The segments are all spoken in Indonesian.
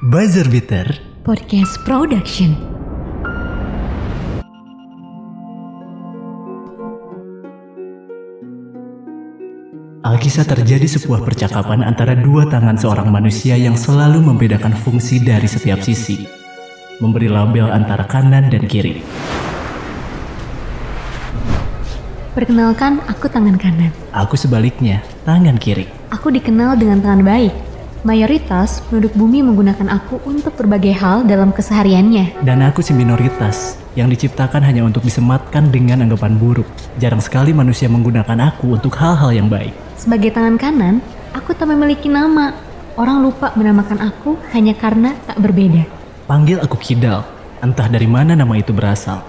Buzzer Beater Podcast Production. Alkisah terjadi sebuah percakapan antara dua tangan seorang manusia yang selalu membedakan fungsi dari setiap sisi. Memberi label antara kanan dan kiri. Perkenalkan, aku tangan kanan. Aku sebaliknya, tangan kiri. Aku dikenal dengan tangan baik. Mayoritas penduduk bumi menggunakan aku untuk berbagai hal dalam kesehariannya. Dan aku si minoritas, yang diciptakan hanya untuk disematkan dengan anggapan buruk. Jarang sekali manusia menggunakan aku untuk hal-hal yang baik. Sebagai tangan kanan, aku tak memiliki nama. Orang lupa menamakan aku hanya karena tak berbeda. Panggil aku Kidal, entah dari mana nama itu berasal.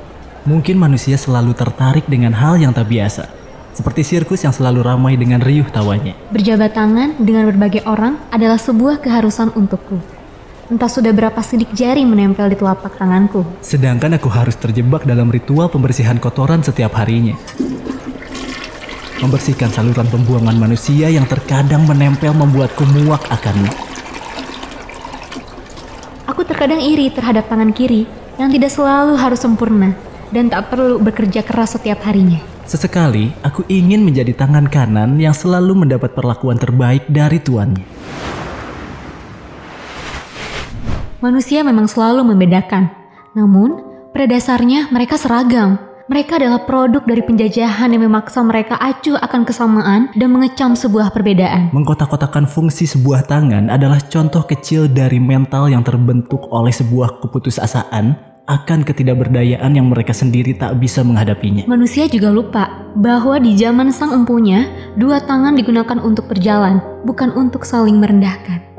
Mungkin manusia selalu tertarik dengan hal yang tak biasa. Seperti sirkus yang selalu ramai dengan riuh tawanya. Berjabat tangan dengan berbagai orang adalah sebuah keharusan untukku. Entah sudah berapa sidik jari menempel di telapak tanganku. Sedangkan aku harus terjebak dalam ritual pembersihan kotoran setiap harinya. Membersihkan saluran pembuangan manusia yang terkadang menempel membuatku muak akannya. Aku terkadang iri terhadap tangan kiri yang tidak selalu harus sempurna dan tak perlu bekerja keras setiap harinya. Sesekali, aku ingin menjadi tangan kanan yang selalu mendapat perlakuan terbaik dari tuannya. Manusia memang selalu membedakan, namun pada dasarnya mereka seragam. Mereka adalah produk dari penjajahan yang memaksa mereka acuh akan kesamaan dan mengecam sebuah perbedaan. Mengkotak-kotakan fungsi sebuah tangan adalah contoh kecil dari mental yang terbentuk oleh sebuah keputusasaan akan ketidakberdayaan yang mereka sendiri tak bisa menghadapinya. Manusia juga lupa bahwa di zaman sang empunya, dua tangan digunakan untuk berjalan, bukan untuk saling merendahkan.